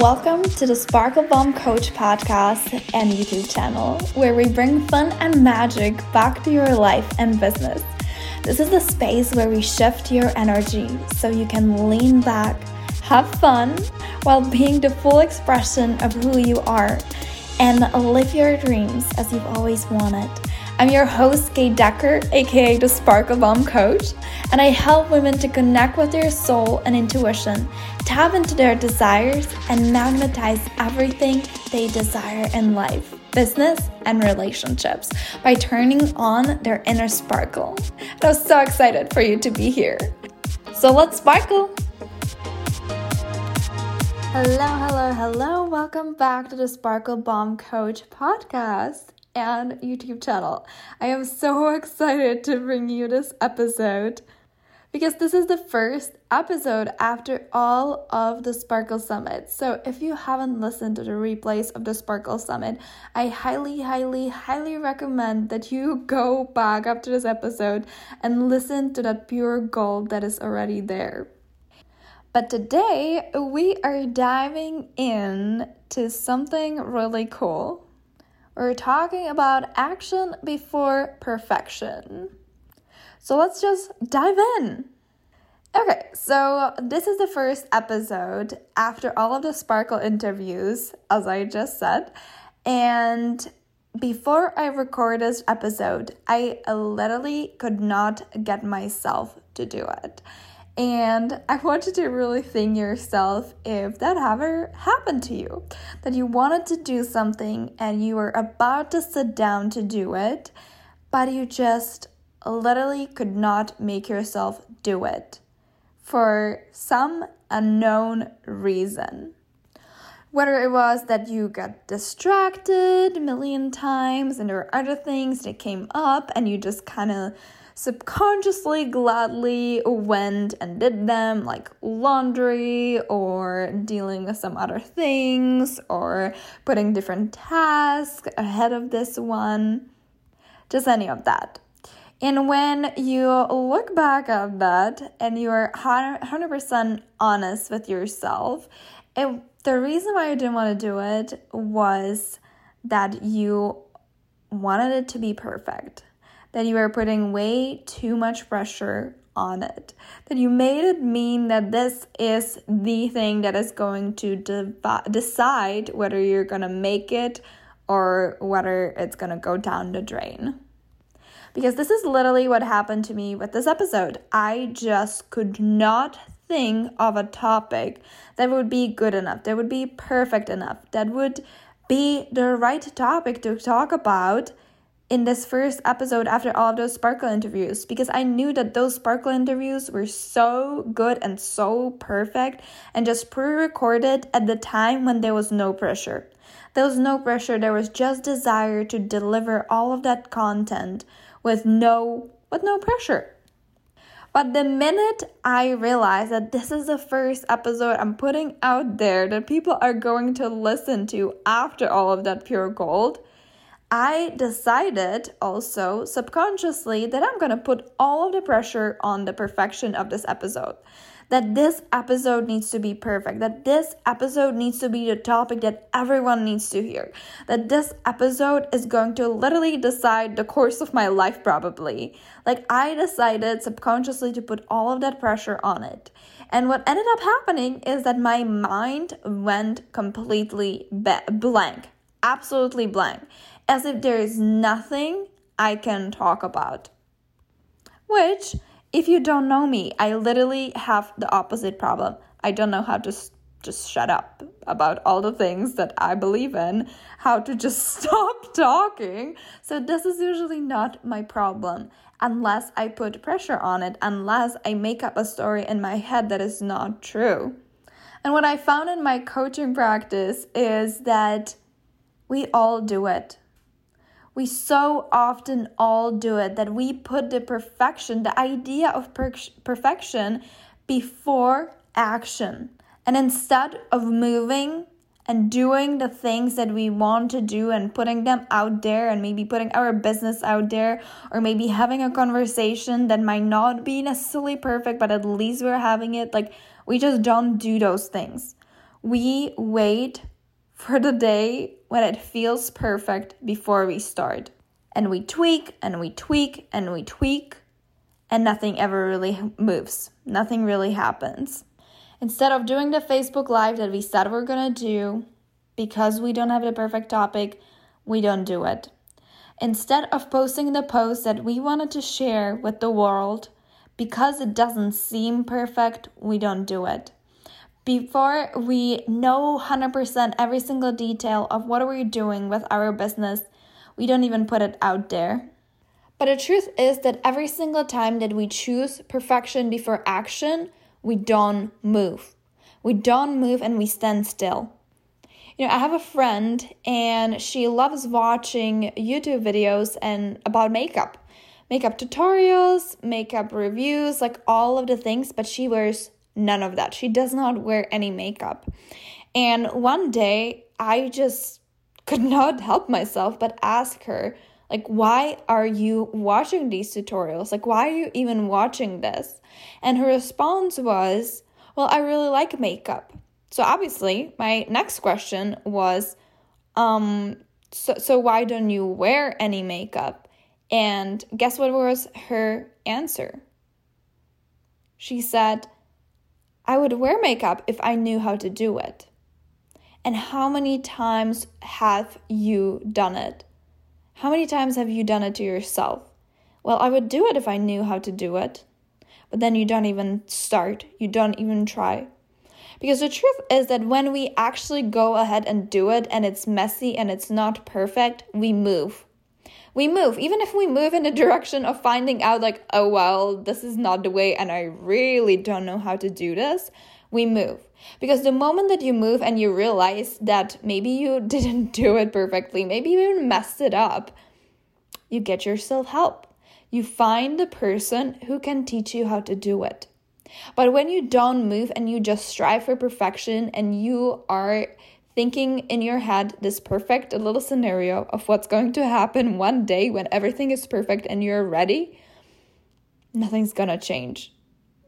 Welcome to the Sparkle Bomb Coach podcast and YouTube channel, where we bring fun and magic back to your life and business. This is the space where we shift your energy so you can lean back, have fun, while being the full expression of who you are and live your dreams as you've always wanted. I'm your host, Kay Decker, aka the Sparkle Bomb Coach, and I help women to connect with their soul and intuition, tap into their desires, and magnetize everything they desire in life, business, and relationships by turning on their inner sparkle. And I'm so excited for you to be here. So let's sparkle! Hello, hello, hello. Welcome back to the Sparkle Bomb Coach podcast and YouTube channel. I am so excited to bring you this episode because this is the first episode after all of the Sparkle Summit. So, if you haven't listened to the replays of the Sparkle Summit, I highly, highly, highly recommend that you go back after this episode and listen to that pure gold that is already there. But today we are diving in to something really cool. We're talking about action before perfection. So let's just dive in. Okay, so this is the first episode after all of the Sparkle interviews, as I just said. And before I record this episode, I literally could not get myself to do it. And I want you to really think yourself if that ever happened to you. That you wanted to do something and you were about to sit down to do it, but you just literally could not make yourself do it for some unknown reason. Whether it was that you got distracted a million times and there were other things that came up and you just kind of subconsciously gladly went and did them, like laundry or dealing with some other things or putting different tasks ahead of this one. Just any of that. And when you look back at that and you're 100% honest with yourself, it, the reason why you didn't want to do it was that you wanted it to be perfect that you are putting way too much pressure on it. That you made it mean that this is the thing that is going to de- decide whether you're going to make it or whether it's going to go down the drain. Because this is literally what happened to me with this episode. I just could not think of a topic that would be good enough, that would be perfect enough, that would be the right topic to talk about in this first episode after all of those Sparkle interviews because I knew that those Sparkle interviews were so good and so perfect and just pre recorded at the time when there was no pressure. There was no pressure, there was just desire to deliver all of that content with no with no pressure. But the minute I realized that this is the first episode I'm putting out there that people are going to listen to after all of that pure gold, I decided also subconsciously that I'm to put all of the pressure on the perfection of this episode. That this episode needs to be perfect. That this episode needs to be the topic that everyone needs to hear. That this episode is going to literally decide the course of my life, probably. Like, I decided subconsciously to put all of that pressure on it. And what ended up happening is that my mind went completely blank, absolutely blank as if there is nothing I can talk about. Which, if you don't know me, I literally have the opposite problem. I don't know how to just shut up about all the things that I believe in, how to just stop talking. So, this is usually not my problem unless I put pressure on it, unless I make up a story in my head that is not true. And what I found in my coaching practice is that we all do it. We so often all do it that we put the perfection, the idea of per- perfection, before action. And instead of moving and doing the things that we want to do and putting them out there and maybe putting our business out there or maybe having a conversation that might not be necessarily perfect, but at least we're having it, like we just don't do those things. We wait for the day when it feels perfect before we start. And we tweak and we tweak and we tweak, and nothing ever really moves. Nothing really happens. Instead of doing the Facebook Live that we said we're gonna do, because we don't have the perfect topic, we don't do it. Instead of posting the post that we wanted to share with the world, because it doesn't seem perfect, we don't do it. Before we know 100% every single detail of what are we're doing with our business, we don't even put it out there. But the truth is that every single time that we choose perfection before action, we don't move. We don't move and we stand still. You know, I have a friend and she loves watching YouTube videos and about makeup. Makeup tutorials, makeup reviews, like all of the things, but she wears none of that. She does not wear any makeup. And one day I just could not help myself but ask her, like, why are you watching these tutorials? Like, why are you even watching this? And her response was, well, I really like makeup. So obviously, my next question was, um, so, so why don't you wear any makeup? And guess what was her answer? She said, I would wear makeup if I knew how to do it. And how many times have you done it? How many times have you done it to yourself? Well, I would do it if I knew how to do it. But then you don't even start, you don't even try. Because the truth is that when we actually go ahead and do it and it's messy and it's not perfect, we move. We move. Even if we move in the direction of finding out, like, oh, well, this is not the way and I really don't know how to do this, we move. Because the moment that you move and you realize that maybe you didn't do it perfectly, maybe you even messed it up, you get yourself help. You find the person who can teach you how to do it. But when you don't move and you just strive for perfection and you are thinking in your head this perfect little scenario of what's going to happen one day when everything is perfect and you're ready, nothing's gonna change.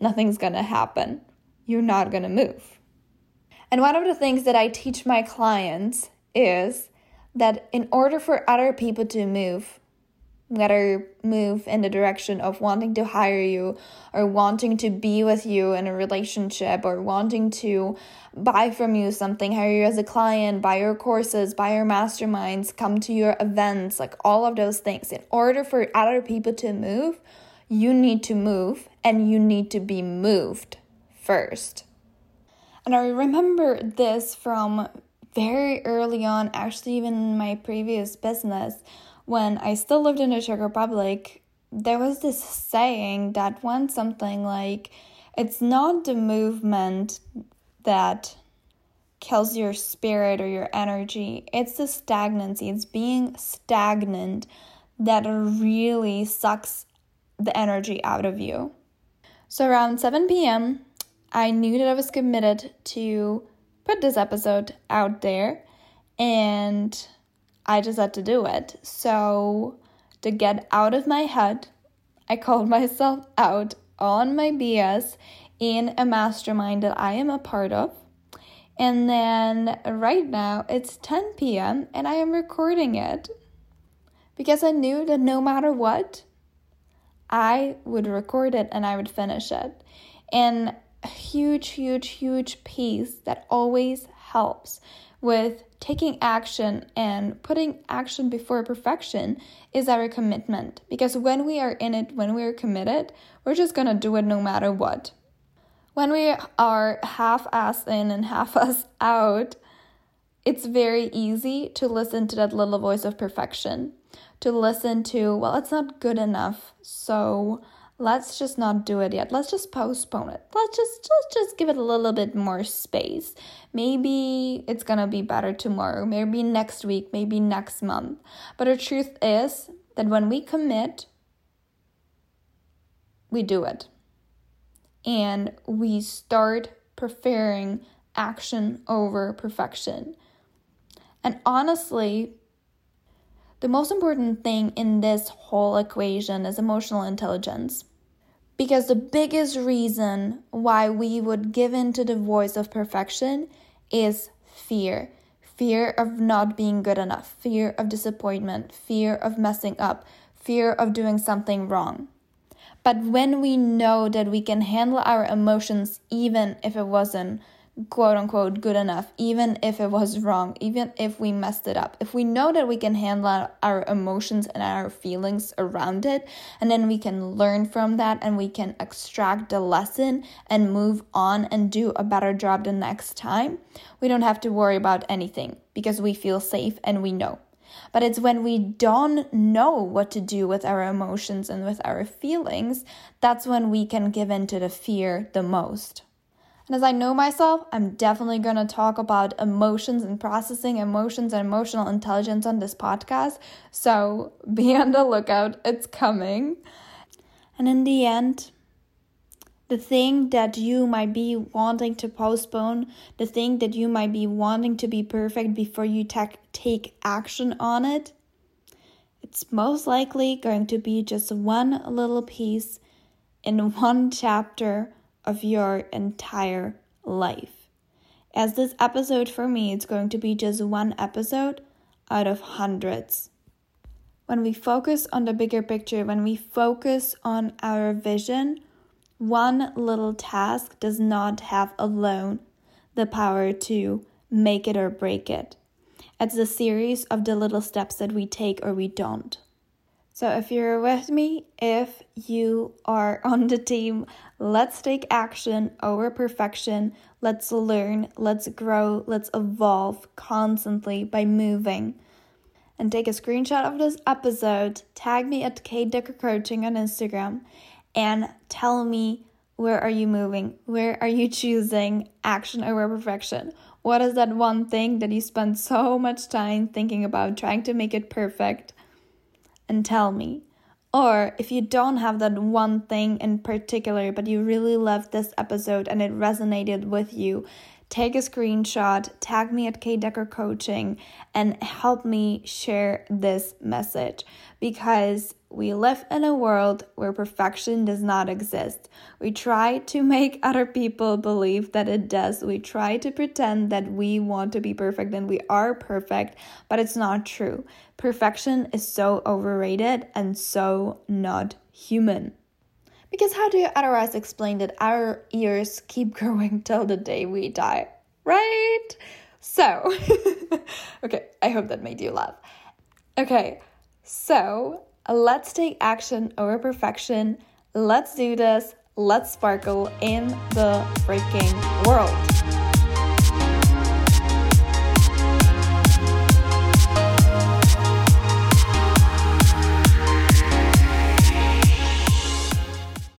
Nothing's gonna happen. You're not gonna move. And one of the things that I teach my clients is that in order for other people to move, whether move in the direction of wanting to hire you or wanting to be with you in a relationship or wanting to buy from you something, hire you as a client, buy your courses, buy your masterminds, come to your events, like all of those things. In order for other people to move, you need to move and you need to be moved first. And I remember this from very early on, actually, even in my previous business, when I still lived in the Czech Republic, there was this saying that went something like, it's not the movement that kills your spirit or your energy, it's the stagnancy, it's being stagnant that really sucks the energy out of you. So around 7 p.m., I knew that I was committed to put this episode out there and I just had to do it. So, to get out of my head, I called myself out on my BS in a mastermind that I am a part of. And then right now it's 10 p.m. and I am recording it because I knew that no matter what, I would record it and I would finish it. And a huge, huge, huge piece that always helps with taking action and putting action before perfection is our commitment. Because when we are in it, when we are committed, we're just gonna do it no matter what. When we are half ass in and half ass out, it's very easy to listen to that little voice of perfection, to listen to, well, it's not good enough, so let's just not do it yet. Let's just postpone it. Let's just let's just give it a little bit more space. Maybe it's gonna be better tomorrow. Maybe next week. Maybe next month. But the truth is that when we commit we do it. And we start preferring action over perfection. And honestly the most important thing in this whole equation is emotional intelligence. Because the biggest reason why we would give in to the voice of perfection is fear fear of not being good enough, fear of disappointment, fear of messing up, fear of doing something wrong. But when we know that we can handle our emotions, even if it wasn't quote unquote good enough, even if it was wrong, even if we messed it up. If we know that we can handle our emotions and our feelings around it, and then we can learn from that and we can extract the lesson and move on and do a better job the next time, we don't have to worry about anything because we feel safe and we know. But it's when we don't know what to do with our emotions and with our feelings, that's when we can give in to the fear the most. And as I know myself, I'm definitely going to talk about emotions and processing emotions and emotional intelligence on this podcast. So be on the lookout, it's coming. And in the end, the thing that you might be wanting to postpone, the thing that you might be wanting to be perfect before you take take action on it, it's most likely going to be just one little piece in one chapter of your entire life. As this episode for me, it's going to be just one episode out of hundreds. When we focus on the bigger picture, when we focus on our vision, one little task does not have alone the power to make it or break it. It's a series of the little steps that we take or we don't. So, if you're with me, if you are on the team, let's take action over perfection. Let's learn, let's grow, let's evolve constantly by moving. And take a screenshot of this episode, tag me at Kate Decker Coaching on Instagram, and tell me where are you moving? Where are you choosing action over perfection? What is that one thing that you spend so much time thinking about, trying to make it perfect? And tell me. Or if you don't have that one thing in particular, but you really loved this episode and it resonated with you, take a screenshot, tag me at K Decker Coaching, and help me share this message because we live in a world where perfection does not exist. We try to make other people believe that it does. We try to pretend that we want to be perfect and we are perfect, but it's not true. Perfection is so overrated and so not human. Because how do you otherwise explain that our ears keep growing till the day we die, right? So, okay, I hope that made you laugh. Okay, so let's take action over perfection. Let's do this. Let's sparkle in the freaking world.